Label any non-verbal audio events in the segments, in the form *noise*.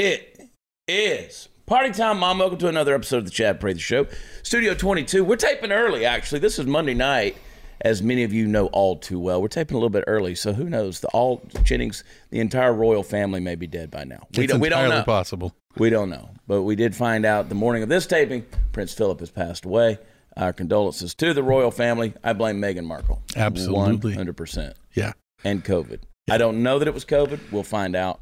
It is party time, Mom. Welcome to another episode of the Chad Prather Show. Studio 22. We're taping early, actually. This is Monday night, as many of you know all too well. We're taping a little bit early, so who knows? The all Jennings, the entire royal family may be dead by now. We it's don't, we don't know. possible. We don't know. But we did find out the morning of this taping, Prince Philip has passed away. Our condolences to the royal family. I blame Meghan Markle. Absolutely. 100%. Yeah. And COVID. I don't know that it was COVID. We'll find out.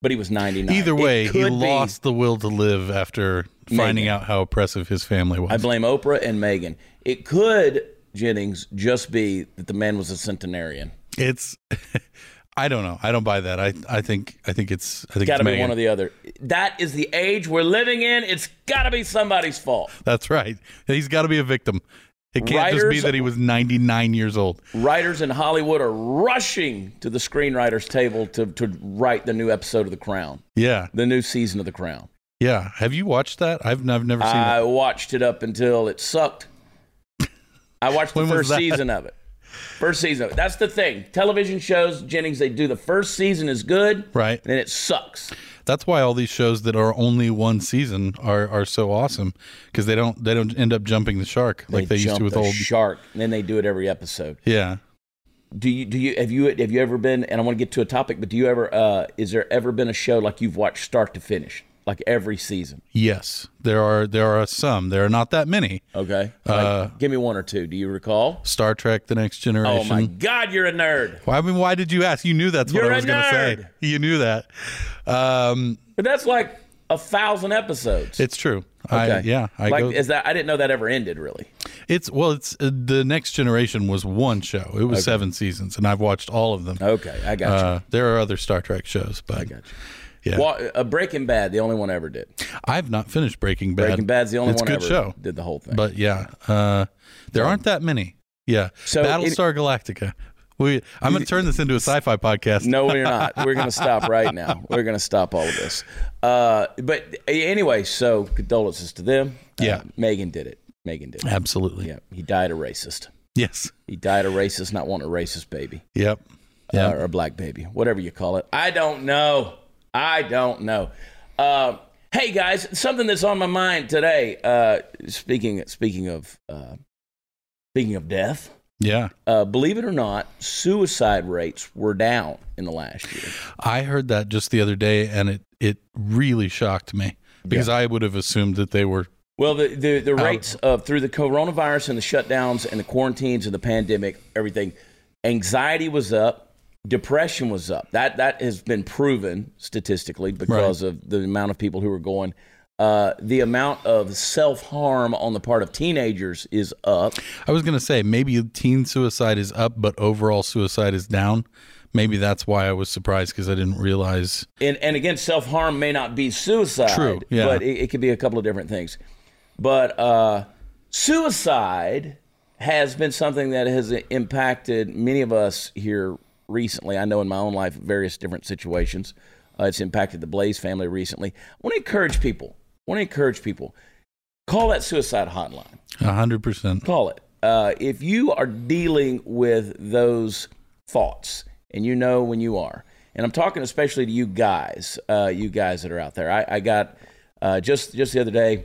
But he was 99. Either way, he be- lost the will to live after finding Meghan. out how oppressive his family was. I blame Oprah and Meghan. It could, Jennings, just be that the man was a centenarian. it's *laughs* I don't know. I don't buy that. I I think I think it's I think Got to it's be Meghan. one or the other. That is the age we're living in. It's got to be somebody's fault. That's right. He's got to be a victim. It can't just be that he was 99 years old. Writers in Hollywood are rushing to the screenwriters table to, to write the new episode of The Crown, Yeah. the new season of The Crown. Yeah. Have you watched that? I've, I've never seen I it. watched it up until it sucked. *laughs* I watched the first season of it. First season of it. That's the thing. Television shows, Jennings, they do the first season is good, Right. then it sucks. That's why all these shows that are only one season are, are so awesome because they don't they don't end up jumping the shark like they, used to with the old. shark, and then they do it every episode. yeah. Do you do you have you have you ever been? And I want to get to a topic, but do you ever? Uh, is there ever been a show like you've watched start to finish, like every season? Yes. There are there are some. There are not that many. Okay, Like, Uh, give me one or two. Do you recall? Star Trek: The Next Generation? Oh my God, you're a nerd. Well, I mean, why did you ask? You knew that's what You're I a was going to say. You knew that. Um, But that's like a thousand episodes. it's true. I, Okay. yeah, I like go. is that? I didn't know that ever ended. Really? It's well, it's uh, the Next Generation was one show. It was seven seasons, and I've watched all of them. Okay, I got you. Uh, there are other Star Trek shows, but I got you. Yeah, Well, uh, Breaking Bad, the only one I ever did. I've not finished Breaking Bad. Breaking Bad's the only it's one good ever show, did the whole thing. but yeah, uh, there aren't that many. Yeah, So Battlestar Galactica. We, I'm going to turn this into a sci-fi podcast. No, we're *laughs* not. We're going to stop right now. We're going to stop all of this. Uh, but anyway, so condolences to them. Uh, Yeah. Meghan did it. Meghan did it. Absolutely. Yeah, he died a racist. Yes. He died a racist, not wanting a racist baby Yep. uh, Yeah. or a black baby, whatever you call it. I don't know. I don't know. Uh, hey guys, something that's on my mind today. Uh, speaking speaking of uh, speaking of death. yeah. Uh, believe it or not, suicide rates were down in the last year. I heard that just the other day, and it it really shocked me because I would have assumed that they were. Well, the, the, the rates of through the coronavirus and the shutdowns and the quarantines and the pandemic, everything, anxiety was up, depression was up. That that has been proven statistically because of the amount of people who are going. Uh, the amount of self harm on the part of teenagers is up. I was going to say maybe teen suicide is up, but overall suicide is down. Maybe that's why I was surprised because I didn't realize. and and again, self harm may not be suicide. True, yeah. But it, it could be a couple of different things. But uh, suicide has been something that has impacted many of us here recently. I know in my own life, various different situations. Uh, it's impacted the Blaze family recently. I want to encourage people. I want to encourage people. Call that suicide hotline A hundred percent. call it. Uh, if you are dealing with those thoughts, and you know when you are, and I'm talking especially to you guys, uh, you guys that are out there. I, I got uh, just just the other day,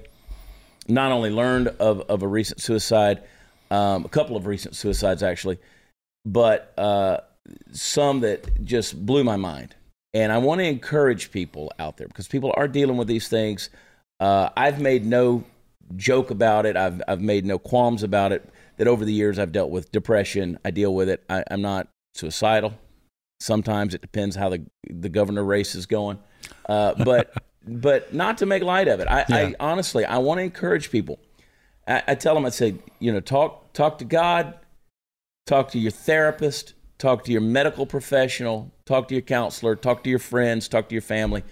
not only learned of, of a recent suicide, um, a couple of recent suicides actually, but uh, some that just blew my mind. And I want to encourage people out there because people are dealing with these things. Uh, I've made no joke about it. I've I've made no qualms about it. That over the years I've dealt with depression. I deal with it. I, I'm not suicidal. Sometimes it depends how the the governor race is going, uh, but *laughs* but not to make light of it. I, I honestly I want to encourage people. I, I tell them I say you know talk talk to God, talk to your therapist, talk to your medical professional, talk to your counselor, talk to your friends, talk to your family.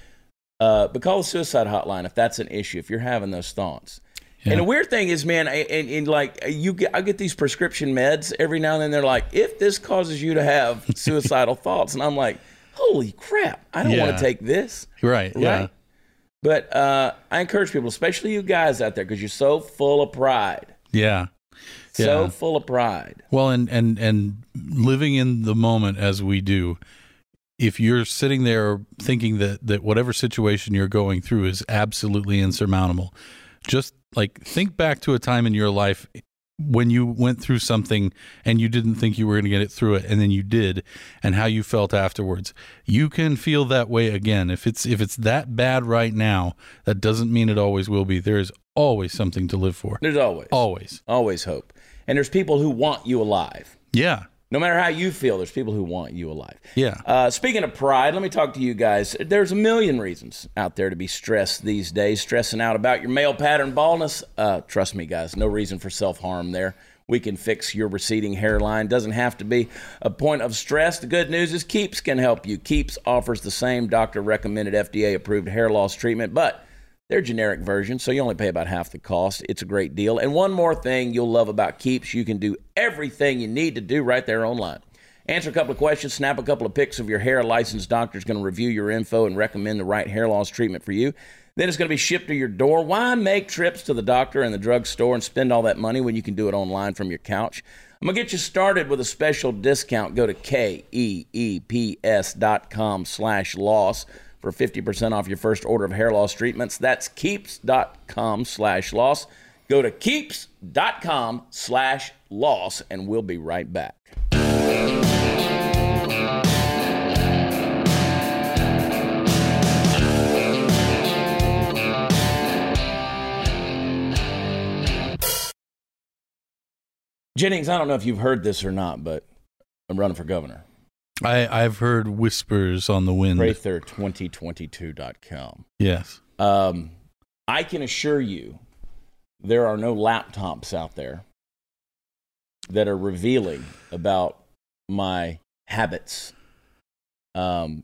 Uh, but call the suicide hotline if that's an issue. If you're having those thoughts. Yeah. And the weird thing is, man, I- and, and like you get, I get these prescription meds every now and then. They're like, if this causes you to have *laughs* suicidal thoughts, and I'm like, holy crap, I don't want to take this. Right. Yeah. Right. But uh, I encourage people, especially you guys out there, because you're so full of pride, Yeah. So full of pride. Well, and and and living in the moment as we do, if you're sitting there thinking that that whatever situation you're going through is absolutely insurmountable, just like think back to a time in your life when you went through something and you didn't think you were going to get it through it and then you did and how you felt afterwards. You can feel that way again. If it's if it's that bad right now that doesn't mean it always will be. There is always something to live for. There's always, always. Always hope. And there's people who want you alive. yeah No matter how you feel, there's people who want you alive. yeah Uh, speaking of pride, let me talk to you guys. There's a million reasons out there to be stressed these days. Stressing out about your male pattern baldness. Uh, trust me, guys, no reason for self harm there. We can fix your receding hairline. Doesn't have to be a point of stress. The good news is Keeps can help you. Keeps offers the same doctor recommended FDA approved hair loss treatment, but they're generic versions, so you only pay about half the cost. It's a great deal. And one more thing you'll love about Keeps, you can do everything you need to do right there online. Answer a couple of questions, snap a couple of pics of your hair. A licensed doctor is going to review your info and recommend the right hair loss treatment for you. Then it's going to be shipped to your door. Why make trips to the doctor and the drugstore and spend all that money when you can do it online from your couch? I'm going to get you started with a special discount. Go to K-E-E-P-S dot com slash loss for 50% off your first order of hair loss treatments. That's keeps.com slash loss. Go to keeps.com slash loss, and we'll be right back. Jennings, I don't know if you've heard this or not, but I'm running for governor. I, I've heard whispers on the wind. Prather2022.com. Yes. Um, I can assure you there are no laptops out there that are revealing about my habits. Um,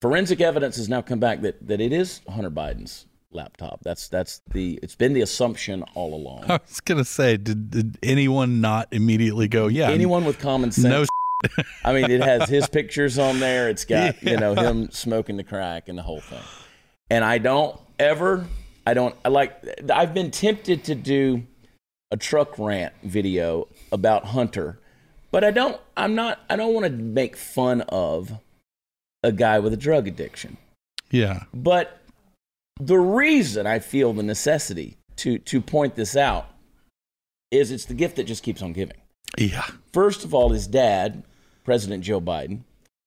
forensic evidence has now come back that, that it is Hunter Biden's laptop. That's that's the it's been the assumption all along. *laughs* I was gonna say, did, did anyone not immediately go? Yeah, Anyone with common sense no. I mean, it has his pictures on there. It's got *laughs* you know him smoking the crack and the whole thing. And I don't ever, I don't I like. I've been tempted to do a truck rant video about Hunter, but I don't. I'm not. I don't want to make fun of a guy with a drug addiction. Yeah, But the reason I feel the necessity to to point this out is it's the gift that just keeps on giving. yeah, First of all, his dad, President Joe Biden,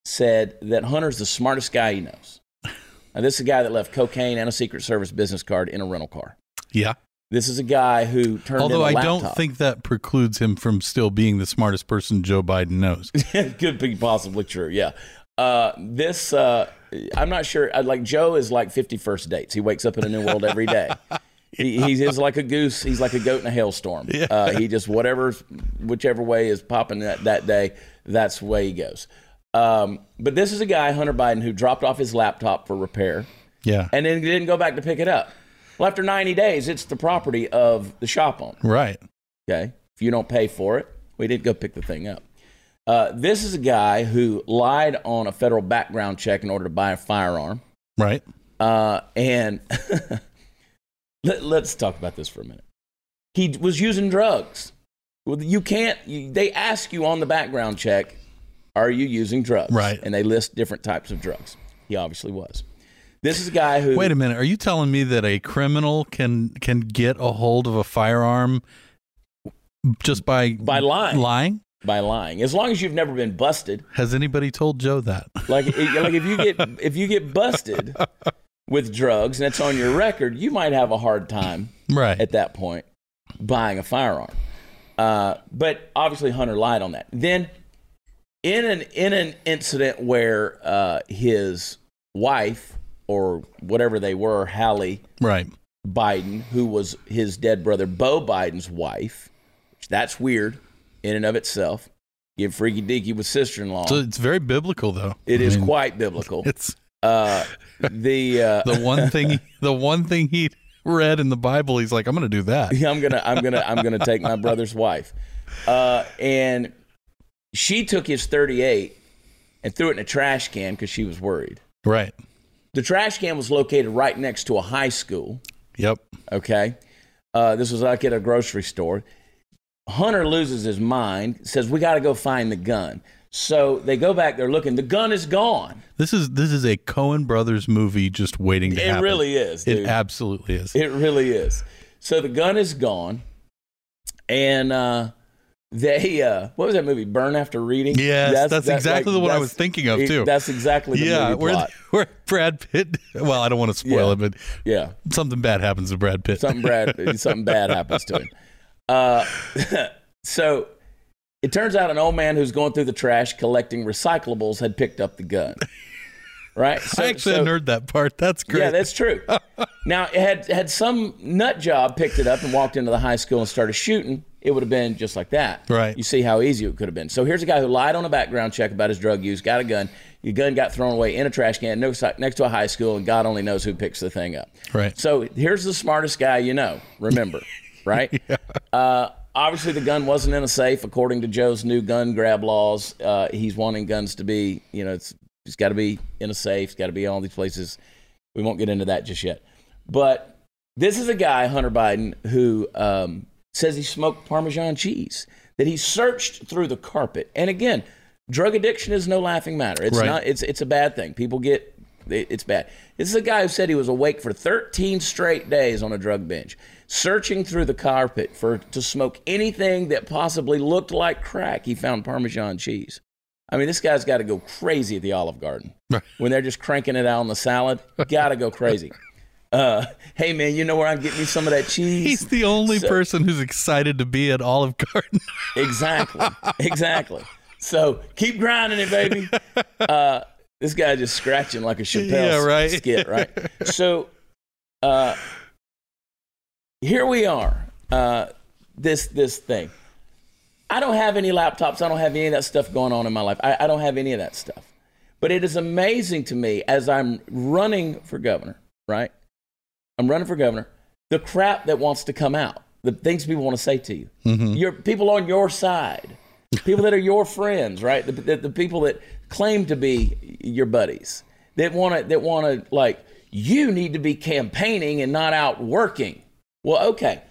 said that Hunter's the smartest guy he knows. Now, this is a guy that left cocaine and a Secret Service business card in a rental car. yeah. This is a guy who turned Although I don't think that precludes him from still being the smartest person Joe Biden knows. *laughs* could be possibly true. Yeah. Uh, this, uh, I'm not sure. uh, Like Joe is like 50 First Dates. He wakes up in a new world every day. *laughs* He, he's, he's like a goose. He's like a goat in a hailstorm. *laughs* Yeah. Uh, he just whatever, whichever way is popping that, that day, that's the way he goes. Um, but this is a guy, Hunter Biden, who dropped off his laptop for repair Yeah, and then he didn't go back to pick it up. Well, after 90 days, it's the property of the shop owner. right. Okay. If you don't pay for it, we didn't go pick the thing up. Uh, this is a guy who lied on a federal background check in order to buy a firearm. Right. Uh, and *laughs* let, let's talk about this for a minute. He was using drugs. Well, you can't, you, they ask you on the background check, are you using drugs? Right. And they list different types of drugs. He obviously was. This is a guy who. Wait a minute. Are you telling me that a criminal can can get a hold of a firearm just by By lying. Lying? by lying. As long as you've never been busted, Has anybody told Joe that? Like, like if you get *laughs* if you get busted with drugs and it's on your record, you might have a hard time right. at that point buying a firearm. Uh, but obviously, Hunter lied on that. Then, in an in an incident where uh, his wife or whatever they were, Hallie right. Biden, who was his dead brother Bo Biden's wife, that's weird in and of itself. Get freaky deaky with sister in law. So it's very biblical though. It I is mean, quite biblical. *laughs* It's Uh, the uh, *laughs* the one thing *laughs* the one thing he read in the Bible, he's like, I'm gonna do that. Yeah, I'm gonna I'm gonna I'm gonna take my brother's wife, uh, and she took his 38 and threw it in a trash can because she was worried. Right. The trash can was located right next to a high school. Yep. Okay, uh, this was like at a grocery store. Hunter loses his mind, says, We got to go find the gun. So they go back, they're looking, the gun is gone. This is this is a Coen Brothers movie just waiting to It happen. really is. Dude. It absolutely is. It really is. So the gun is gone, and uh, they uh, what was that movie? Burn After Reading. Yes, that's that- exactly the one I was thinking of, too. That's exactly the yeah, movie where, plot. *laughs* where Brad Pitt. Well, I don't want to spoil Yeah. it, but yeah, something bad happens to Brad Pitt. something bad, something bad happens to him. Uh, *laughs* so it turns out an old man who's going through the trash collecting recyclables had picked up the gun. *laughs* Right. So, I actually so- hadn't heard that part. That's great. Yeah, that's true. *laughs* now, had had some nut job picked it up and walked into the high school and started shooting, it would have been just like that. Right. You see how easy it could have been. So here's a guy who lied on a background check about his drug use, got a gun. Your gun got thrown away in a trash can next next to a high school, and God only knows who picks the thing up. Right. So here's the smartest guy you know. Remember, *laughs* right? Uh, obviously, the gun wasn't in a safe according to Joe's new gun grab laws. Uh, he's wanting guns to be, you know, it's it's got to be in a safe. It's got to be in all these places. We won't get into that just yet. But this is a guy, Hunter Biden, who um, says he smoked Parmesan cheese. That he searched through the carpet. And again, drug addiction is no laughing matter. It's Right. not. It's it's a bad thing. People get. It's bad. This is a guy who said he was awake for 13 straight days on a drug binge, searching through the carpet for to smoke anything that possibly looked like crack. He found Parmesan cheese. I mean, this guy's got to go crazy at the Olive Garden when they're just cranking it out on the salad. Got to go crazy. Uh, hey man, you know where I'm getting me some of that cheese? He's the only So- person who's excited to be at Olive Garden. *laughs* Exactly. Exactly. So keep grinding it, baby. *laughs* Uh, this guy just scratching like a Chappelle Yeah, right. skit, right? So uh, here we are. Uh, this this thing. I don't have any laptops. I don't have any of that stuff going on in my life. I, I don't have any of that stuff. But it is amazing to me as I'm running for governor, right? I'm running for governor. The crap that wants to come out, the things people want to say to you, your people on your side, people that are your friends, right? The, the, the people that claim to be your buddies, that want to that want to like you need to be campaigning and not out working. Well, okay.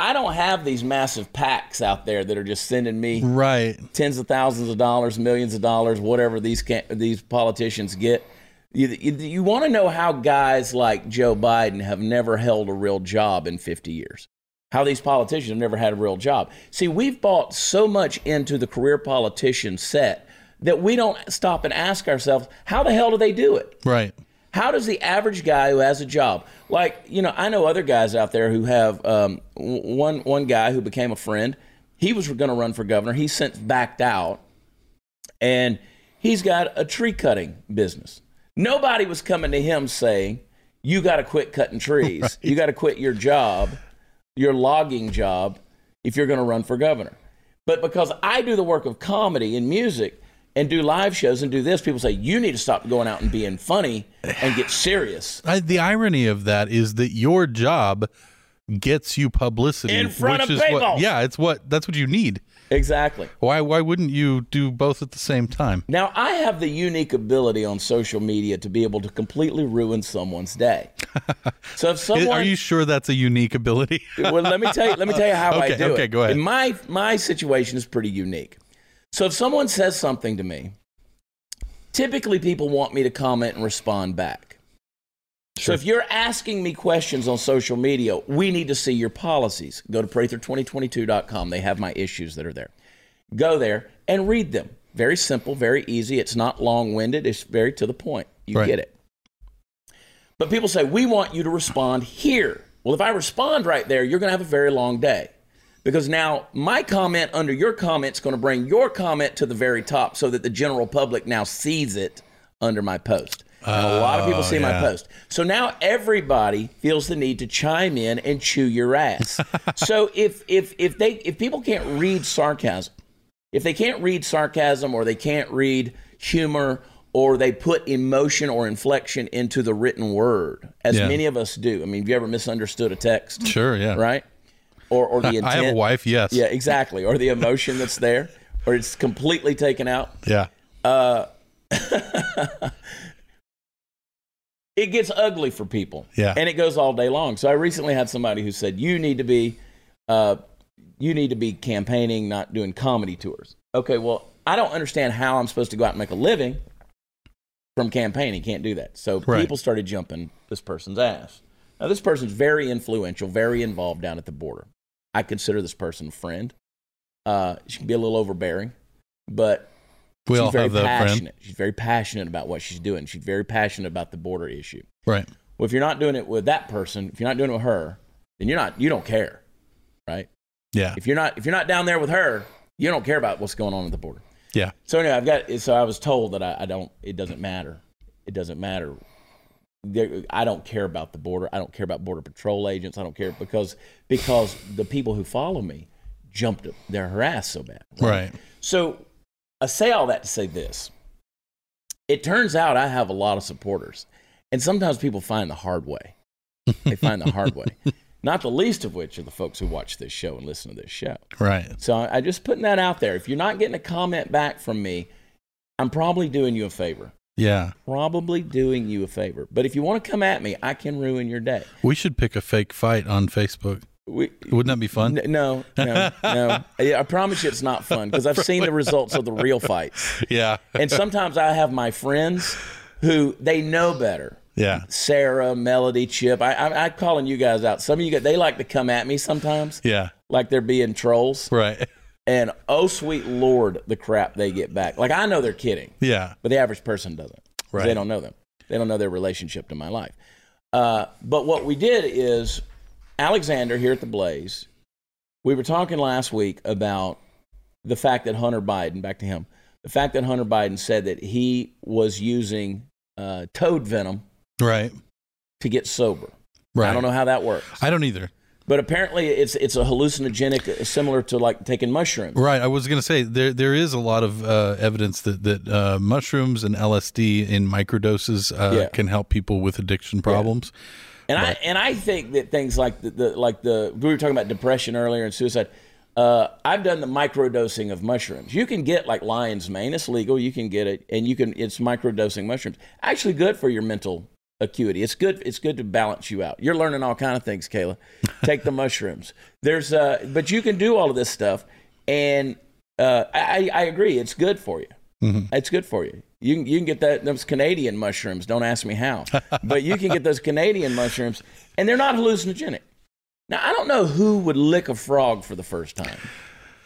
I don't have these massive PACs out there that are just sending me right. tens of thousands of dollars, millions of dollars, whatever these can, these politicians get. You, you, you want to know how guys like Joe Biden have never held a real job in 50 years. How these politicians have never had a real job. See, we've bought so much into the career politician set that we don't stop and ask ourselves, how the hell do they do it? Right. How does the average guy who has a job, like you know, I know other guys out there who have um, one one guy who became a friend. He was going to run for governor. He since backed out, and he's got a tree cutting business. Nobody was coming to him saying, "You got to quit cutting trees. *laughs* You got to quit your job, your logging job, if you're going to run for governor." But because I do the work of comedy and music and do live shows and do this, people say you need to stop going out and being funny and get *sighs* serious. I, the irony of that is that your job gets you publicity In front which of is people. What, yeah, it's what that's what you need. Exactly. Why why wouldn't you do both at the same time? Now I have the unique ability on social media to be able to completely ruin someone's day. *laughs* So if someone Are you sure that's a unique ability? well, let me tell you. Let me tell you how *laughs* I do okay, it. Okay, go ahead. And my my situation is pretty unique. So if someone says something to me, typically people want me to comment and respond back. So if you're asking me questions on social media, we need to see your policies. Go to prather2022.com. They have my issues that are there. Go there and read them. Very simple, very easy. It's not long-winded. It's very to the point. You Right. get it. But people say, we want you to respond here. Well, if I respond right there, you're going to have a very long day. Because now my comment under your comment is going to bring your comment to the very top so that the general public now sees it under my post. And a lot of people Oh, see my post. So now everybody feels the need to chime in and chew your ass. *laughs* so if if if they if people can't read sarcasm, if they can't read sarcasm or they can't read humor or they put emotion or inflection into the written word, as Yeah. many of us do. I mean, have you ever misunderstood a text? Sure, yeah. Right? Or or the intent. *laughs* I have a wife, yes. Yeah, exactly. Or the emotion that's there, or it's completely taken out. Yeah. *laughs* It gets ugly for people. Yeah. And it goes all day long. So I recently had somebody who said, you need to be uh, you need to be campaigning, not doing comedy tours. Okay, well, I don't understand how I'm supposed to go out and make a living from campaigning. Can't do that. So Right. people started jumping this person's ass. Now, this person's very influential, very involved down at the border. I consider this person a friend. Uh, she can be a little overbearing, but We she's very that friend. passionate. She's very passionate about what she's doing. She's very passionate about the border issue. Right. Well, if you're not doing it with that person, if you're not doing it with her, then you're not. You don't care, right? Yeah. If you're not if you're not down there with her, you don't care about what's going on at the border. Yeah. So anyway, I've got. So I was told that I, I don't. It doesn't matter. It doesn't matter. I don't care about the border. I don't care about border patrol agents. I don't care because because the people who follow me jumped up their harassed so bad. Right. So I say all that to say this. It turns out I have a lot of supporters. And sometimes people find the hard way. They find the hard way. *laughs* Not the least of which are the folks who watch this show and listen to this show. Right. So I I just putting that out there. If you're not getting a comment back from me, I'm probably doing you a favor. Yeah. Probably doing you a favor. But if you want to come at me, I can ruin your day. We should pick a fake fight on Facebook. We, Wouldn't that be fun? N- no, no, no. *laughs* I I promise you it's not fun because I've seen the results of the real fights. Yeah. And sometimes I have my friends who they know better. Yeah. Sarah, Melody, Chip. I, I, I'm calling you guys out. Some of you guys, they like to come at me sometimes, Yeah. like they're being trolls. Right. *laughs* And oh, sweet Lord, the crap they get back. Like I know they're kidding, Yeah. but the average person doesn't. Right. They don't know them. They don't know their relationship to my life. Uh, but what we did is Alexander here at the Blaze. We were talking last week about the fact that Hunter Biden. Back to him. The fact that Hunter Biden said that he was using uh, toad venom Right. to get sober. Right. I don't know how that works, I don't either. But apparently it's it's a hallucinogenic uh, similar to like taking mushrooms. Right. I was going to say there there is a lot of uh, evidence that that uh, mushrooms and LSD in microdoses uh, Yeah. can help people with addiction problems. And I and I think that things like the, the like the we were talking about depression earlier and suicide. Uh, I've done the microdosing of mushrooms. You can get like lion's mane. It's legal. You can get it, and you can. It's microdosing mushrooms. Actually, good for your mental acuity. It's good. It's good to balance you out. You're learning all kind of things, Kayla. Take the *laughs* mushrooms. There's, uh, but you can do all of this stuff, and uh, I, I agree. It's good for you. It's good for you. You can, you can get that those Canadian mushrooms. Don't ask me how, but you can get those Canadian mushrooms, and they're not hallucinogenic. Now I don't know who would lick a frog for the first time,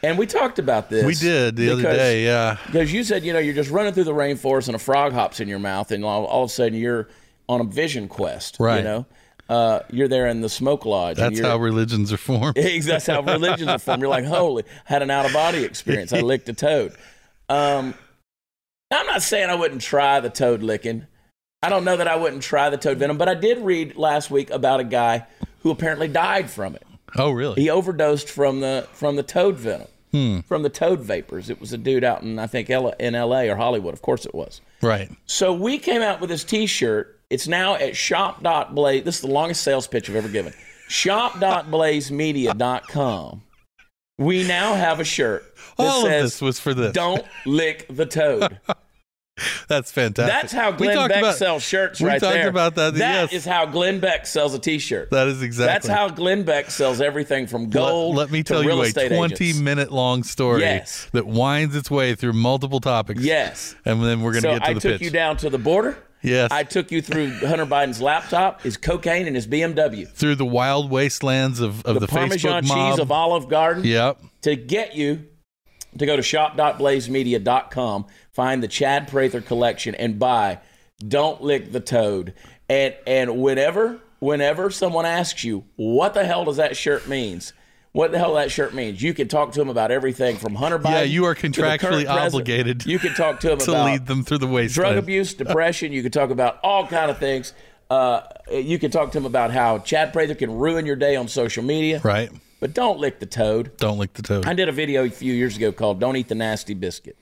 and we talked about this. We did the other because- day. Yeah. because you said you know you're just running through the rainforest and a frog hops in your mouth, and all, all of a sudden you're on a vision quest. You Right. know, uh, you're there in the smoke lodge. That's how religions are formed. *laughs* That's how religions are formed. You're like, holy, had an out of body experience. I *laughs* licked a toad. Um, I'm not saying I wouldn't try the toad licking. I don't know that I wouldn't try the toad venom, but I did read last week about a guy who apparently died from it. Oh, really? He overdosed from the from the toad venom, Hmm. from the toad vapors. It was a dude out in I think L- in L.A. or Hollywood. Of course it was. Right. So we came out with this T-shirt. It's now at shop.blaze. This is the longest sales pitch I've ever given. Shop.blazemedia.com. We now have a shirt that All of says, this was for this. "Don't lick the toad." *laughs* That's fantastic. That's how We Glenn Beck about- sells shirts we right talked there. about that, That yes. is how Glenn Beck sells a T-shirt. That is exactly. That's how Glenn Beck sells everything from gold Let, me to tell real you a 20 agents. minute long story Yes. that winds its way through multiple topics. Yes. And then we're going to So get to I the took pitch. you down to the border. Yes. I took you through Hunter Biden's laptop, his cocaine, and his BMW. through the wild wastelands of, of the, the, Parmesan cheese of Olive Garden Yep. to get you to go to shop.blazemedia.com, find the Chad Prather collection, and buy Don't Lick the Toad. And and whenever whenever someone asks you what the hell does that shirt means, what the hell that shirt means, you can talk to them about everything from Hunter Biden. Yeah, you are contractually obligated You can talk to *laughs* them to about lead them through the waste. drug abuse, depression. You can talk about all kind of things. Uh, you can talk to them about how Chad Prather can ruin your day on social media. Right. But don't lick the toad. Don't lick the toad. I did a video a few years ago called "Don't Eat the Nasty Biscuit."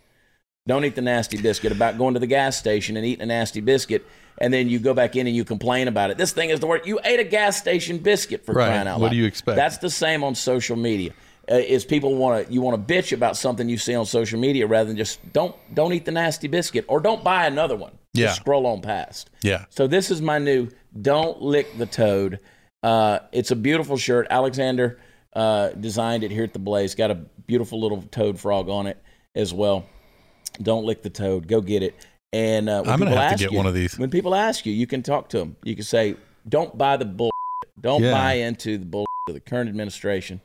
Don't eat the nasty biscuit about going to the gas station and eating a nasty biscuit, and then you go back in and you complain about it. This thing is the word. You ate a gas station biscuit for Right. crying out loud. What do you expect? That's the same on social media. Uh, is people want to you want to bitch about something you see on social media rather than just don't don't eat the nasty biscuit or don't buy another one. Yeah. Just scroll on past. yeah. So this is my new "Don't Lick the Toad." Uh, it's a beautiful shirt. Alexander uh, designed it here at the Blaze. Got a beautiful little toad frog on it as well. Don't lick the toad. Go get it. And uh, when I'm gonna have to ask get you- one of these. When people ask you, you can talk to them. You can say, "Don't buy the bull. Don't Yeah. buy into the bull of the current administration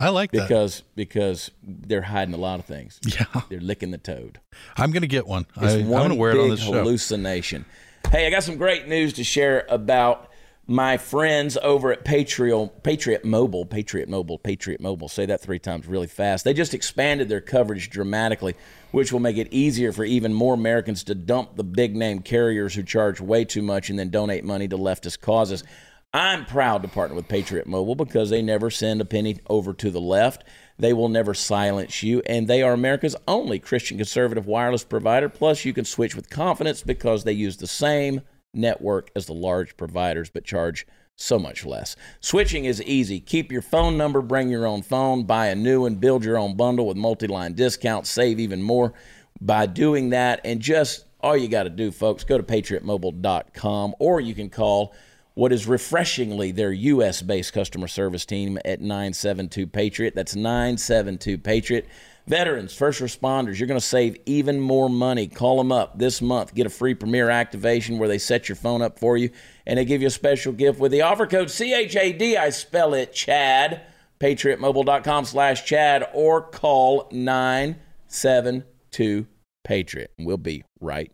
I like that. because because they're hiding a lot of things. Yeah, *laughs* They're licking the toad. I'm gonna get one. I, It's I'm gonna wear it on this show. hallucination. Hey, I got some great news to share about my friends over at Patriot Patriot Mobile, Patriot Mobile, Patriot Mobile. Say that three times really fast. They just expanded their coverage dramatically, which will make it easier for even more Americans to dump the big name carriers who charge way too much and then donate money to leftist causes. I'm proud to partner with Patriot Mobile because they never send a penny over to the left. They will never silence you, and they are America's only Christian conservative wireless provider. Plus, you can switch with confidence because they use the same network as the large providers but charge so much less. Switching is easy. Keep your phone number, bring your own phone, buy a new and build your own bundle with multi line discounts, save even more by doing that. And just all you got to do, folks, go to patriotmobile.com or you can call what is refreshingly their US based customer service team at 972 Patriot. That's 972 Patriot. Veterans, first responders, you're going to save even more money. Call them up this month. Get a free Premier activation where they set your phone up for you and they give you a special gift with the offer code CHAD. I spell it Chad. PatriotMobile.com slash Chad or call 972 Patriot. We'll be right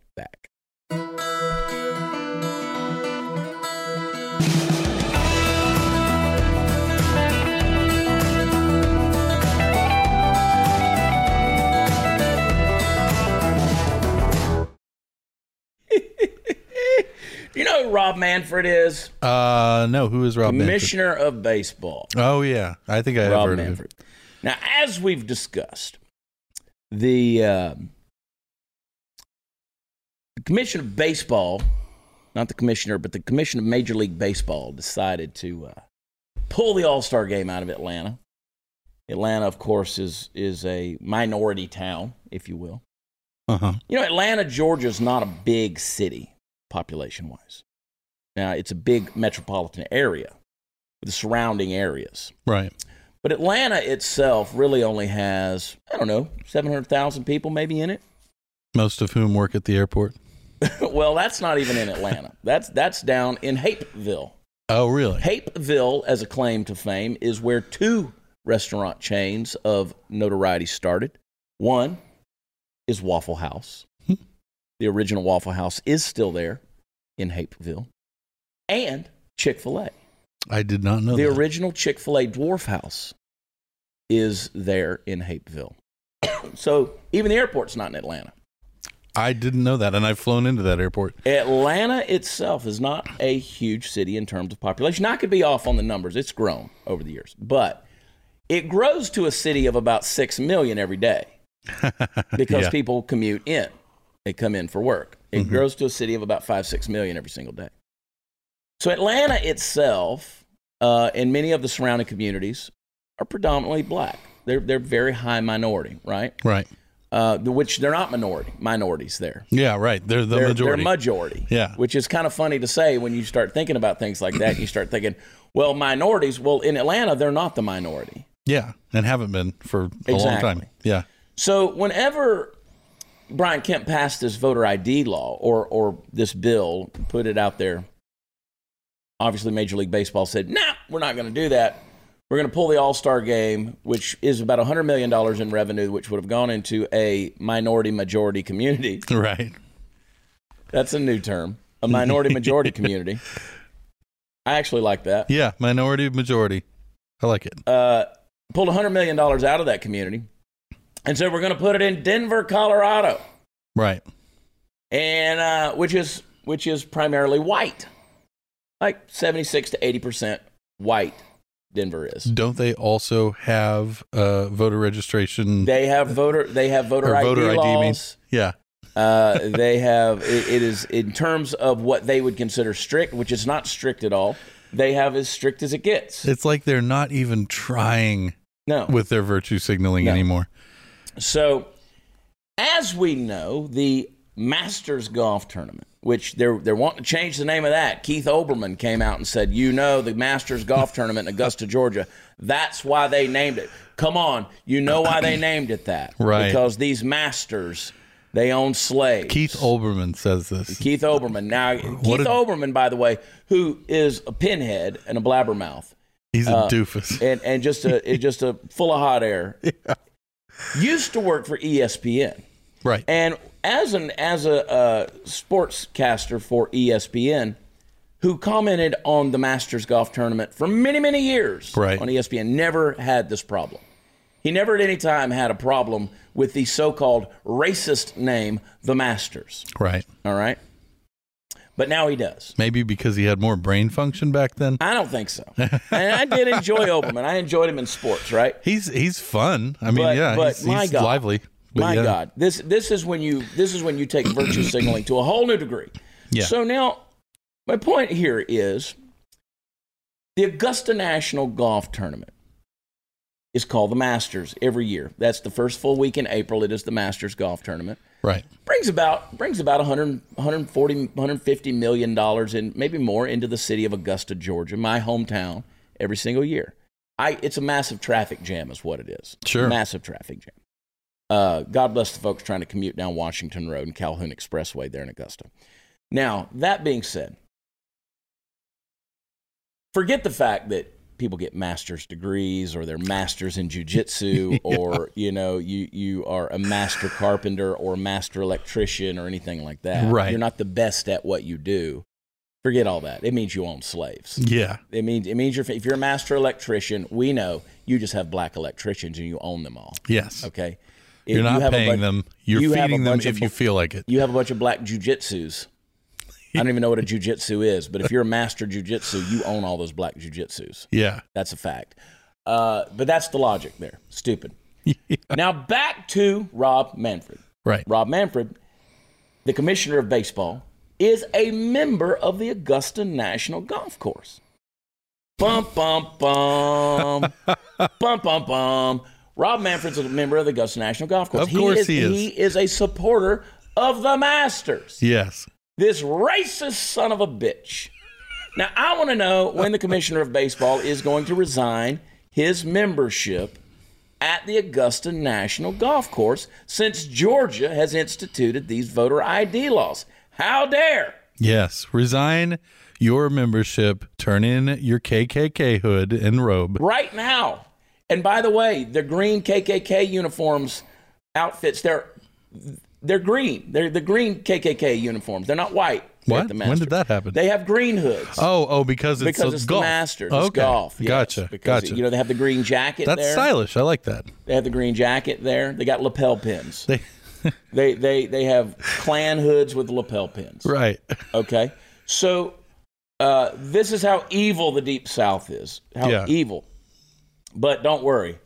You know who Rob Manfred is? Uh, no, who is Rob Manfred? Commissioner of Baseball. Oh yeah, I think I have Rob heard of him. Now, as we've discussed, the, uh, the Commission of Baseball, not the commissioner, but the Commission of Major League Baseball decided to uh, pull the All Star game out of Atlanta. Atlanta, of course, is is a minority town, if you will. Uh huh. You know, Atlanta, Georgia is not a big city population wise. Now, it's a big metropolitan area with the surrounding areas. Right. But Atlanta itself really only has, I don't know, 700,000 people maybe in it. Most of whom work at the airport. *laughs* well, that's not even in Atlanta. That's that's down in Hapeville. Oh really? Hapeville, as a claim to fame, is where two restaurant chains of notoriety started. One is Waffle House. The original Waffle House is still there in Hapeville. And Chick fil A. I did not know The that. original Chick fil A Dwarf House is there in Hapeville. *coughs* so even the airport's not in Atlanta. I didn't know that, and I've flown into that airport. Atlanta itself is not a huge city in terms of population. I could be off on the numbers. It's grown over the years, but it grows to a city of about 6 million every day *laughs* because Yeah. people commute in. They come in for work. It Mhm. grows to a city of about 5, 6 million every single day. So Atlanta itself uh, and many of the surrounding communities are predominantly black. They're, they're very high minority, right? Right. Uh, which they're not minority, minorities there Yeah. Right. They're the they're, majority. They're majority. Yeah. Which is kind of funny to say when you start thinking about things like that. You start thinking, well, minorities. Well, in Atlanta, they're not the minority. yeah, and haven't been for a long time. Yeah. So whenever Brian Kemp passed this voter ID law or or this bill, put it out there. Obviously, Major League Baseball said, "Nah, we're not going to do that. We're going to pull the All Star Game, which is about hundred million dollars in revenue, which would have gone into a minority majority community. *laughs* Right. That's a new term, a minority majority *laughs* community. I actually like that. Yeah. Minority majority. I like it. uh, pulled $100 million out of that community and so we're going to put it in Denver, Colorado, Right. and uh, which, is, which is primarily white. Like 76 to 80% white Denver is. Don't they also have uh, voter registration? They have voter, they have voter ID voter ID laws. means- yeah. Uh, they have, it, it is in terms of what they would consider strict, which is not strict at all. They have as strict as it gets. It's like they're not even trying No. with their virtue signaling No. anymore. So, as we know, the Masters Golf Tournament, which they're they're wanting to change the name of that. Keith Olbermann came out and said, "You know, the Masters Golf *laughs* Tournament in Augusta, Georgia. That's why they named it. Come on, you know why they named it that? *clears throat* Right. Because these masters." They own slaves. Keith Olbermann says this. Keith Olbermann. Now, Keith a- Olbermann, by the way, who is a pinhead and a blabbermouth, He's a Uh, doofus. and and just a *laughs* just a full of hot air. Used to work for ESPN, right. and as an as a uh, sportscaster for ESPN, who commented on the Masters golf tournament for many many years Right. on ESPN, never had this problem. He never at any time had a problem with the so-called racist name, the Masters. right. All right. But now he does. Maybe because he had more brain function back then. I don't think so. and I did enjoy Olbermann. I enjoyed him in sports, right? He's he's fun. I mean, But- yeah, but he's, my he's God. lively. But My yeah. God, this this is when you this is when you take virtue signaling to a whole new degree. Yeah. So now, my point here is the Augusta National Golf Tournament is called the Masters every year. That's the first full week in April. It is the Masters Golf Tournament. Right. brings about brings about 100 140 150 million dollars and maybe more into the city of Augusta, Georgia, my hometown, every single year. I it's a massive traffic jam is what it is. Sure. Massive traffic jam. Uh, God bless the folks trying to commute down Washington Road and Calhoun Expressway there in Augusta. Now, that being said, forget the fact that people get master's degrees or they're masters in jujitsu *laughs* or you know you you are a master carpenter or master electrician or anything like that. Right. You're not the best at what you do. Forget all that. It means you own slaves. Yeah. It means it means you're if you're a master electrician, we know you just have black electricians and you own them all. Yes. Okay. If You're you not have paying bunch- them. You're you a feeding them if you feel like it. You have a bunch of black jujitsus. I don't even know what a jujitsu is, but if you're a master jujitsu, you own all those black jujitsus. Yeah. That's a fact. Uh, but that's the logic there. Stupid. Now back to Rob Manfred. Right. Rob Manfred, the commissioner of baseball, is a member of the Augusta National Golf Course. Bum bum bum, *laughs* bum bum bum. Rob Manfred's a member of the Augusta National Golf Course. Of course is, he is. He is a supporter of the Masters. Yes. This racist son of a bitch. Now, I want to know when the commissioner of baseball is going to resign his membership at the Augusta National Golf Course since Georgia has instituted these voter ID laws. How dare! Yes. Resign your membership. Turn in your KKK hood and robe. Right now. And by the way, the green KKK uniforms outfits, they're they're green. They're the green KKK uniforms. They're not white. What? When did that happen? They have green hoods. Oh, oh, because it's because it's golf. the Masters. Okay. It's golf. yes. Gotcha. Because, gotcha. You know, they have the green jacket That's there. stylish. I like that. They have the green jacket there. They got lapel pins. They, *laughs* They they they have Klan hoods with lapel pins. right. Okay. So uh, this is how evil the Deep South is. How Yeah. evil. But don't worry.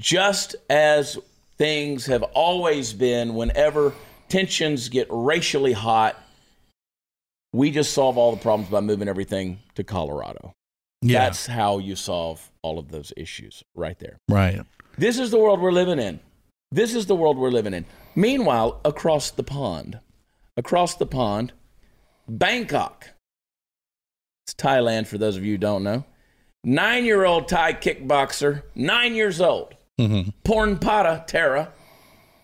Just as things have always been, whenever tensions get racially hot, we just solve all the problems by moving everything to Colorado. Yeah. That's how you solve all of those issues right there. right. This is the world we're living in. This is the world we're living in. Meanwhile, across the pond, across the pond, Bangkok. It's Thailand for those of you who don't know. Nine year old Thai kickboxer, nine years old, hmm Pornpata Tara,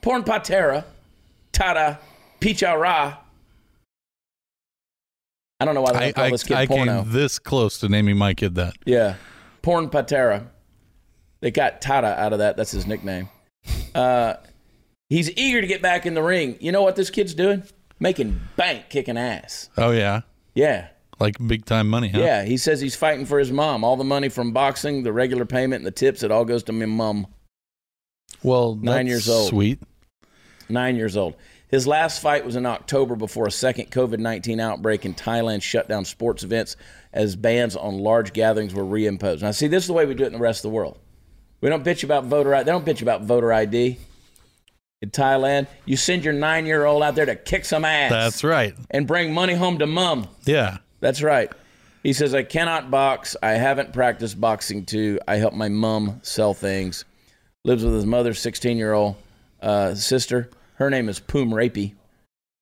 Pornpatera, Tata Pichara. I don't know why they I, call I, this kid I porno. came this close to naming my kid that. Yeah. Porn Patera. They got Tata out of that. That's his nickname. Uh, he's eager to get back in the ring. You know what this kid's doing? Making bank kicking ass. Oh yeah, Yeah. like big time money, huh? Yeah. He says he's fighting for his mom. All the money from boxing, the regular payment, and the tips, it all goes to my mom. Well, Nine years old. Sweet. Nine years old. His last fight was in October before a second COVID 19 outbreak in Thailand shut down sports events as bans on large gatherings were reimposed. Now, see, this is the way we do it in the rest of the world. We don't bitch about voter ID. They don't bitch about voter ID in Thailand. You send your nine year old out there to kick some ass That's right. and bring money home to mom. Yeah. That's right. He says, I cannot box. I haven't practiced boxing too. I help my mom sell things. Lives with his mother's 16 year old uh, sister. Her name is Poom Rapey.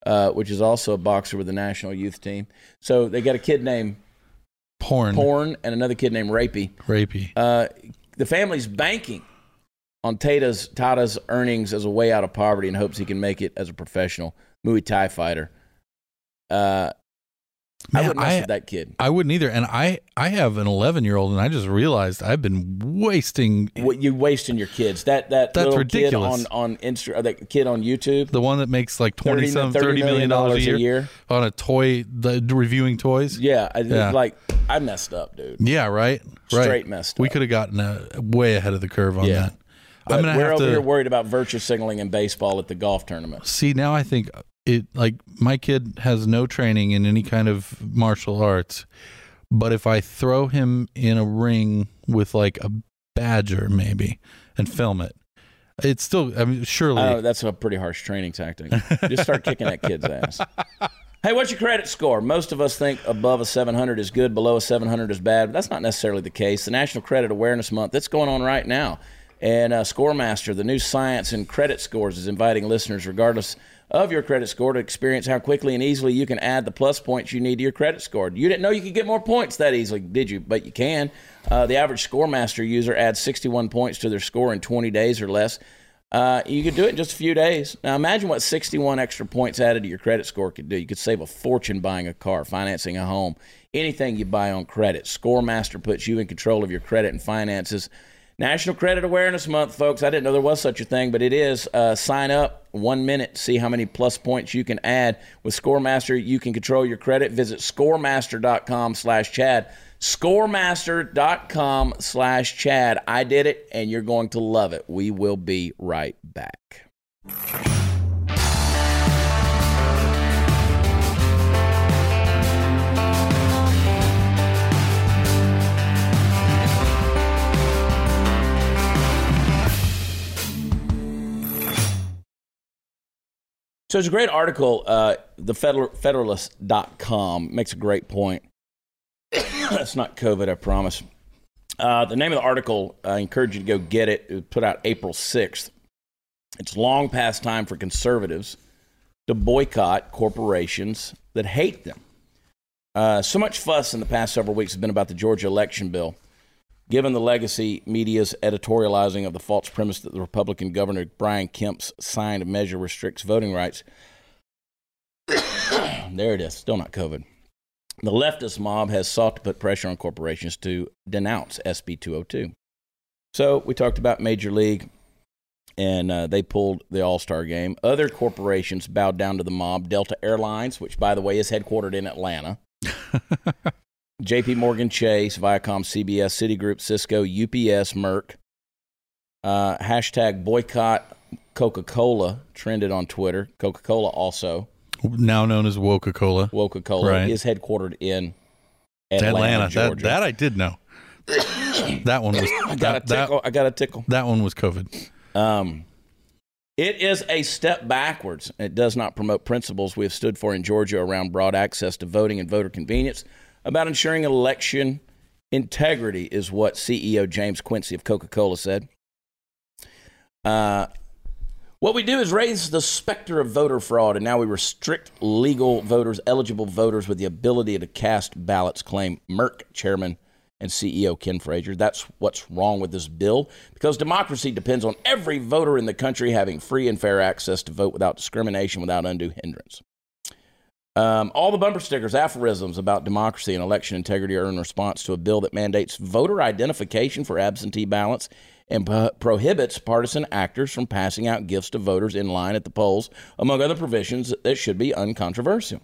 uh, which is also a boxer with the national youth team. So they got a kid named Porn. Porn and another kid named Rapey. Rapey. Uh, the family's banking on Tata's Tata's earnings as a way out of poverty and hopes he can make it as a professional Muay Thai fighter. Uh, I Man, wouldn't mess I- with that kid. I wouldn't either. And I, I have an 11 year old, and I just realized I've been wasting What you wasting your kids? That that That's ridiculous. kid on on Insta, that kid on YouTube, the one that makes like 20 30 some, 30 $30 million a year, on a toy, the, reviewing toys. Yeah, I, Yeah. like I messed up, dude. Yeah, right. Right. Straight messed up. We could have gotten uh way ahead of the curve on Yeah. that. But I'm gonna we're have over to here worried about virtue signaling in baseball at the golf tournament. see now. I think it like my kid has no training in any kind of martial arts, but if I throw him in a ring with like a badger maybe and film it, it's still. I mean, surely. Oh, that's a pretty harsh training tactic. Just start kicking that kid's ass. *laughs* Hey, what's your credit score? Most of us think above a 700 is good, below a 700 is bad, but that's not necessarily the case. The National Credit Awareness Month, that's going on right now. And uh, Scoremaster, the new science and credit scores, is inviting listeners, regardless of your credit score, to experience how quickly and easily you can add the plus points you need to your credit score. You didn't know you could get more points that easily, did you? But you can. Uh, the average Scoremaster user adds 61 points to their score in 20 days or less. Uh, you could do it in just a few days. Now, imagine what 61 extra points added to your credit score could do. You could save a fortune buying a car, financing a home, anything you buy on credit. Scoremaster puts you in control of your credit and finances. National Credit Awareness Month, folks. I didn't know there was such a thing, but it is. Uh, sign up one minute, see how many plus points you can add. With Scoremaster, you can control your credit. Visit scoremaster.com slash Chad. Scoremaster.com slash Chad. I did it, and you're going to love it. We will be right back. So it's a great article. Uh, the Federal, Federalist.com makes a great point. *coughs* it's not COVID, I promise. Uh, the name of the article, I encourage you to go get it. It was put out April 6th. It's long past time for conservatives to boycott corporations that hate them. Uh, so much fuss in the past several weeks has been about the Georgia election bill. Given the legacy media's editorializing of the false premise that the Republican Governor Brian Kemp's signed measure restricts voting rights, *coughs* there it is, still not COVID. The leftist mob has sought to put pressure on corporations to denounce SB 202. So we talked about Major League, and uh, they pulled the All Star game. Other corporations bowed down to the mob. Delta Airlines, which by the way is headquartered in Atlanta. *laughs* JP Morgan Chase, Viacom, CBS, Citigroup, Cisco, UPS, Merck. Uh, hashtag boycott Coca Cola trended on Twitter. Coca Cola also, now known as Coca Cola. Coca Cola, Right. is headquartered in Atlanta, Atlanta. Georgia. that I did know. *coughs* that one was *coughs* I got a that, that, tickle. I got a tickle. that one was COVID. Um, it is a step backwards. It does not promote principles we have stood for in Georgia around broad access to voting and voter convenience. About ensuring election integrity is what CEO James Quincy of Coca Cola said. Uh, what we do is raise the specter of voter fraud, and now we restrict legal voters, eligible voters with the ability to cast ballots, claim Merck chairman and CEO Ken Frazier. That's what's wrong with this bill because democracy depends on every voter in the country having free and fair access to vote without discrimination, without undue hindrance. Um, all the bumper stickers, aphorisms about democracy and election integrity are in response to a bill that mandates voter identification for absentee ballots and pro- prohibits partisan actors from passing out gifts to voters in line at the polls, among other provisions that should be uncontroversial.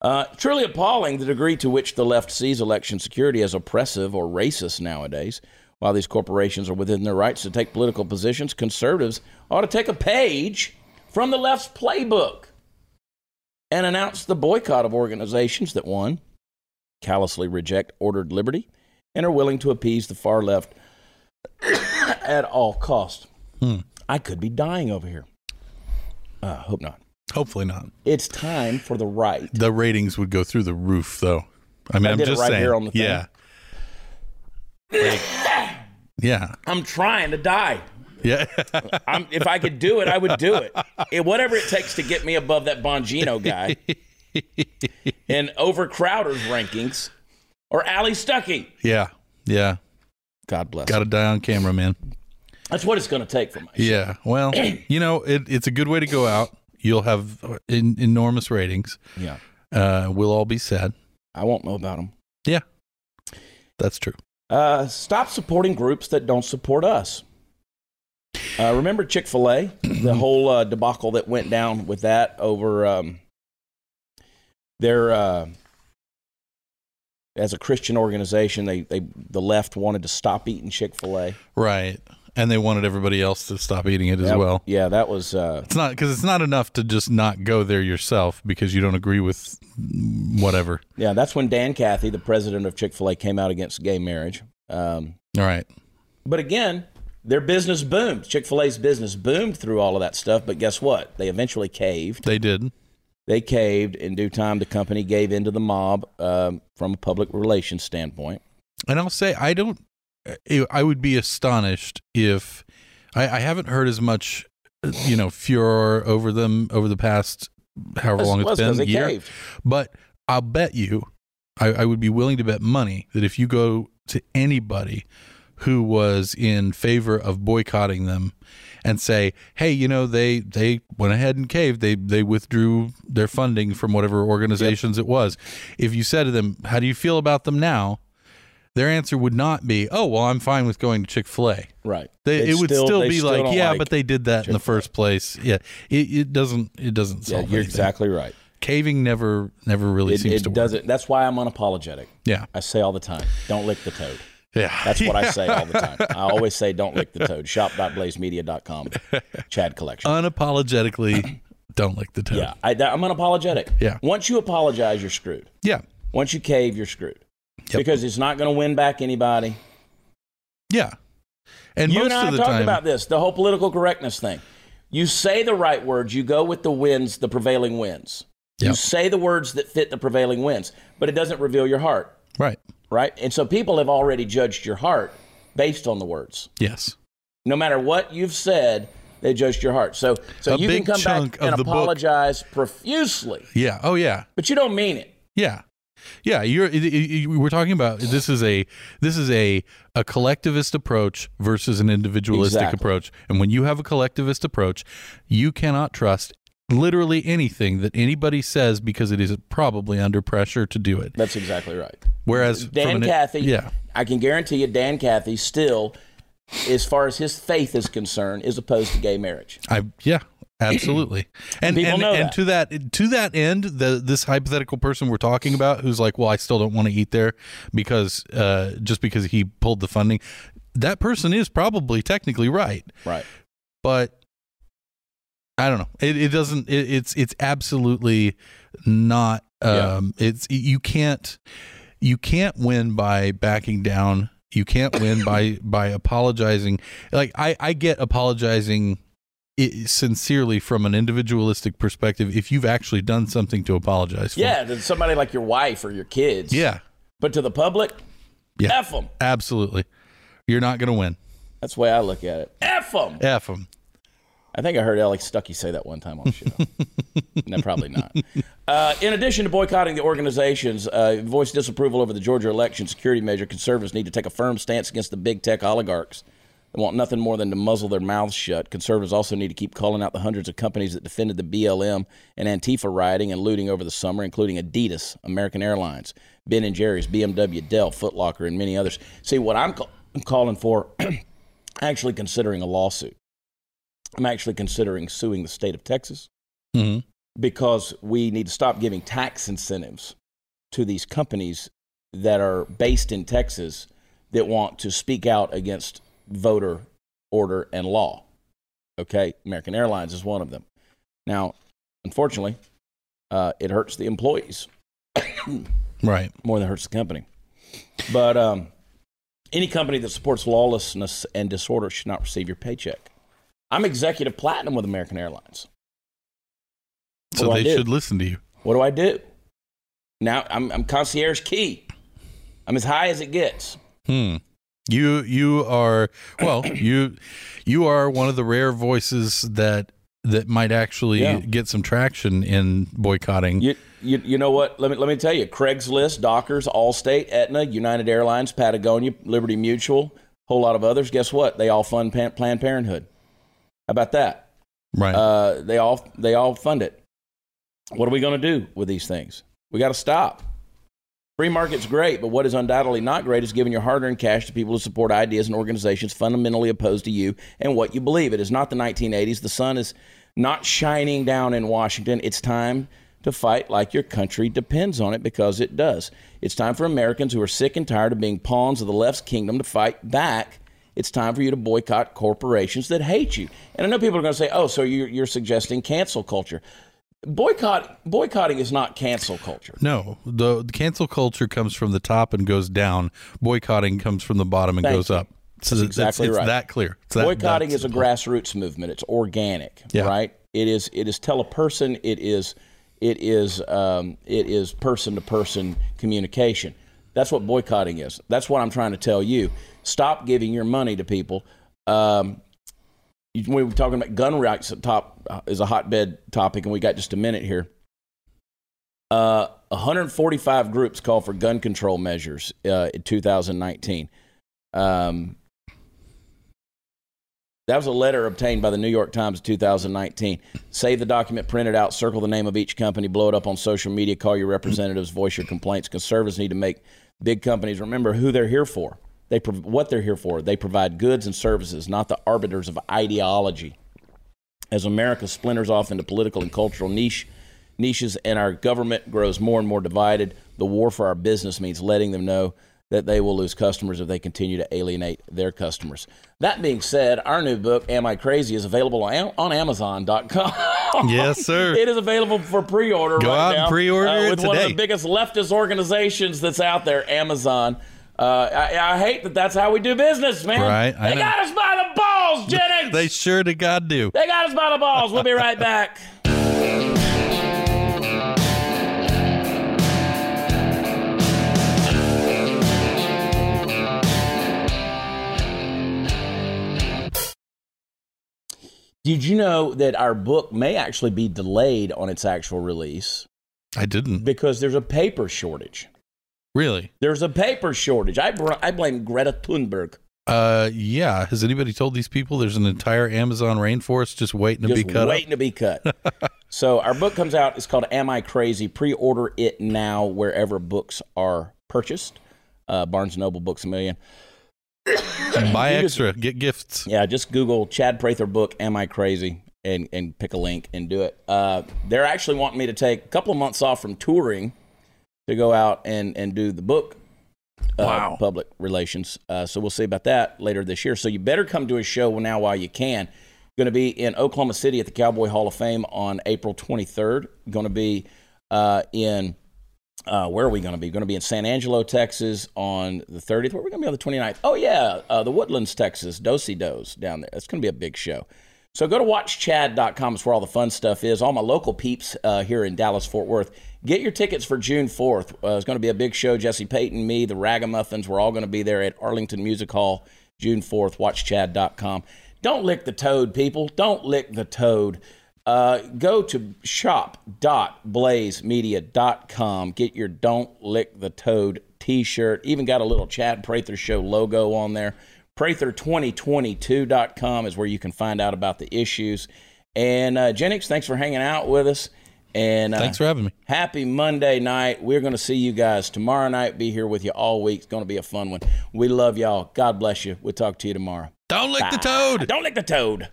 Uh, truly appalling the degree to which the left sees election security as oppressive or racist nowadays. While these corporations are within their rights to take political positions, conservatives ought to take a page from the left's playbook and announce the boycott of organizations that, one, callously reject ordered liberty and are willing to appease the far left *coughs* at all cost. Hmm. I could be dying over here. Uh, hope not. Hopefully not. It's time for the right. The ratings would go through the roof, though. I mean, I am just right saying. here on the thing. yeah. Like, *coughs* yeah. I'm trying to die. Yeah. *laughs* I'm, if I could do it, I would do it. it. Whatever it takes to get me above that Bongino guy *laughs* in overcrowders rankings or Allie Stuckey. yeah. Yeah. God bless. Got to die on camera, man. That's what it's going to take for me. Yeah. Well, *clears throat* you know, it, it's a good way to go out. You'll have in, enormous ratings. Yeah. Uh, we'll all be sad. I won't know about them. Yeah. That's true. Uh, stop supporting groups that don't support us. Uh, remember Chick fil A? the *clears throat* whole uh, debacle that went down with that over um, their. Uh, as a Christian organization, they, they the left wanted to stop eating Chick fil A. Right. And they wanted everybody else to stop eating it as well. Yeah, that was. Uh, It's not because it's not enough to just not go there yourself because you don't agree with whatever. yeah, that's when Dan Cathy, the president of Chick fil A, came out against gay marriage. Um, All right. But again, their business boomed. Chick fil A's business boomed through all of that stuff. But guess what? They eventually caved. They did. They caved. In due time, the company gave in to the mob um, from a public relations standpoint. And I'll say I don't. I would be astonished if I, I haven't heard as much, you know, furor over them over the past however long it's been. year. caved. But I'll bet you, I, I would be willing to bet money that if you go to anybody who was in favor of boycotting them and say, hey, you know, they they went ahead and caved, they they withdrew their funding from whatever organizations it was. If you said to them, how do you feel about them now? Their answer would not be, "Oh, well, I'm fine with going to Chick Fil A." Right. They, it would still, they be like, don't "Yeah, but they did that in the Chick-fil-A. first place." Yeah, it, it doesn't. It doesn't Yeah, solve you're anything. exactly right. Caving never, never really It, seems it to work. doesn't. That's why I'm unapologetic. Yeah, I say all the time, "Don't lick the toad." Yeah. That's what I *laughs* say all the time. I always say, "Don't lick the toad." Shop.blazemedia.com. *laughs* Chad collection. Unapologetically, don't lick the toad. yeah, I, I'm unapologetic. Yeah. Once you apologize, you're screwed. yeah, Once you cave, you're screwed. Yep. Because it's not going to win back anybody. yeah. And you most and I of the talked time, about this, the whole political correctness thing. You say the right words, you go with the winds, the prevailing wins. You say the words that fit the prevailing winds, but it doesn't reveal your heart, right? Right? And so people have already judged your heart based on the words. Yes, No matter what you've said, they judged your heart. So so A you can come back and the book- apologize profusely, yeah. Oh, yeah. but you don't mean it. Yeah. Yeah, you're. it- it- it- we're talking about this is a this is a a collectivist approach versus an individualistic Exactly. approach, and when you have a collectivist approach, you cannot trust literally anything that anybody says because it is probably under pressure to do it. That's exactly right. Whereas Dan an, Cathy, yeah, I can guarantee you, Dan Cathy still, as far as his faith is concerned, is opposed to gay marriage. I yeah, absolutely. *clears throat* And People and, know and that. to that to that end, the this hypothetical person we're talking about who's like, well, I still don't want to eat there because uh, just because he pulled the funding, that person is probably technically right, Right. but I don't know. It, it doesn't. It, it's it's absolutely not. Yeah. Um, It's you can't you can't win by backing down. You can't win by *laughs* by apologizing. Like I I get apologizing sincerely from an individualistic perspective if you've actually done something to apologize for. Yeah, to somebody like your wife or your kids. Yeah. But to the public, Yeah. F them. Absolutely. You're not going to win. That's the way I look at it. F them. F them. I think I heard Alex Stuckey say that one time on the show. *laughs* no, probably not. Uh, in addition to boycotting the organizations, uh, voice disapproval over the Georgia election security measure, conservatives need to take a firm stance against the big tech oligarchs. They want nothing more than to muzzle their mouths shut. Conservatives also need to keep calling out the hundreds of companies that defended the BLM and Antifa rioting and looting over the summer, including Adidas, American Airlines, Ben and Jerry's, BMW, Dell, Foot Locker, and many others. See, what I'm, ca- I'm calling for, *clears throat* actually considering a lawsuit. I'm actually considering suing the state of Texas hmm because we need to stop giving tax incentives to these companies that are based in Texas that want to speak out against voter order and law. Okay, American Airlines is one of them. Now, unfortunately, uh, it hurts the employees *coughs* Right. more than it hurts the company. But um, any company that supports lawlessness and disorder should not receive your paycheck. I'm executive platinum with American Airlines. What So they should listen to you. What do I do? Now I'm, I'm concierge key. I'm as high as it gets. Hmm. You you are well *clears throat* you you are one of the rare voices that that might actually Yeah. get some traction in boycotting. You, you, you know what? Let me let me tell you. Craigslist, Dockers, Allstate, Aetna, United Airlines, Patagonia, Liberty Mutual, whole lot of others. Guess what? They all fund Planned Parenthood. How about that? right. Uh, they all they all fund it. What are we going to do with these things? We got to stop. Free market's great, but what is undoubtedly not great is giving your hard-earned cash to people who support ideas and organizations fundamentally opposed to you and what you believe. It is not the 1980s. The sun is not shining down in Washington. It's time to fight like your country depends on it because it does. It's time for Americans who are sick and tired of being pawns of the left's kingdom to fight back. It's time for you to boycott corporations that hate you. And I know people are going to say, "Oh, so you're, you're suggesting cancel culture?" Boycott boycotting is not cancel culture. no, the, the cancel culture comes from the top and goes down. Boycotting comes from the bottom and Thank goes you. up. So That's it's, exactly it's right. that clear. It's that- Boycotting is a grassroots movement. It's organic, Yeah. right? It is. It is teleperson. It is. It is. Um, it is person to person communication. That's what boycotting is. That's what I'm trying to tell you. Stop giving your money to people. Um, we were talking about gun rights. At top uh, is a hotbed topic, and we got just a minute here. Uh, 145 groups call for gun control measures uh, in 2019. Um, that was a letter obtained by the New York Times in 2019. Save the document, print it out, circle the name of each company, blow it up on social media, call your representatives, voice your complaints. Conservatives need to make big companies remember who they're here for. They prov- what they're here for. They provide goods and services, not the arbiters of ideology. As America splinters off into political and cultural niche niches and our government grows more and more divided, the war for our business means letting them know that they will lose customers if they continue to alienate their customers. That being said, our new book, Am I Crazy, is available on, on Amazon.com. *laughs* Yes, sir. it is available for pre-order Go right out and pre-order uh, it with one of the biggest leftist organizations that's out there, Amazon. Uh, I, I hate that that's how we do business, man. Right, they got us by the balls, *laughs* Jennings. They sure to God do. They got us by the balls. We'll be right *laughs* back. Did you know that our book may actually be delayed on its actual release I didn't. because there's a paper shortage? Really? There's a paper shortage. I, br- I blame Greta Thunberg. Uh, yeah. Has anybody told these people there's an entire Amazon rainforest just waiting to just be cut waiting to be cut. *laughs* so our book comes out. It's called "Am I Crazy?" Pre-order it now wherever books are purchased. Uh, Barnes and Noble, Books a Million. *coughs* Buy just- extra, get gifts. Yeah, just Google Chad Prather book "Am I Crazy?" and and pick a link and do it. Uh, they're actually wanting me to take a couple of months off from touring to go out and and do the book. Uh, Wow. Public relations. Uh, so we'll see about that later this year. So you better come to a show now while you can. Going to be in Oklahoma City at the Cowboy Hall of Fame on April 23rd. Going to be uh, in uh, where are we going to be? Going to be in San Angelo, Texas on the 30th. Where are we going to be on the 29th? Oh, yeah, uh, the Woodlands, Texas, Dosey Does down there. That's going to be a big show. So go to watchchad.com. It's where all the fun stuff is. All my local peeps uh, here in Dallas, Fort Worth. Get your tickets for June 4th. Uh, it's going to be a big show. Jesse Payton, me, the Ragamuffins, we're all going to be there at Arlington Music Hall June 4th. Watchchad.com. Don't lick the toad, people. Don't lick the toad. Uh, go to shop.blazemedia.com. Get your Don't Lick the Toad t shirt. Even got a little Chad Prather Show logo on there. Prather2022.com is where you can find out about the issues. And uh, Jennings, thanks for hanging out with us. And uh, thanks for having me. Happy Monday night. We're going to see you guys tomorrow night. Be here with you all week. It's going to be a fun one. We love y'all. God bless you. We'll talk to you tomorrow. Don't lick Bye. the toad. Don't lick the toad.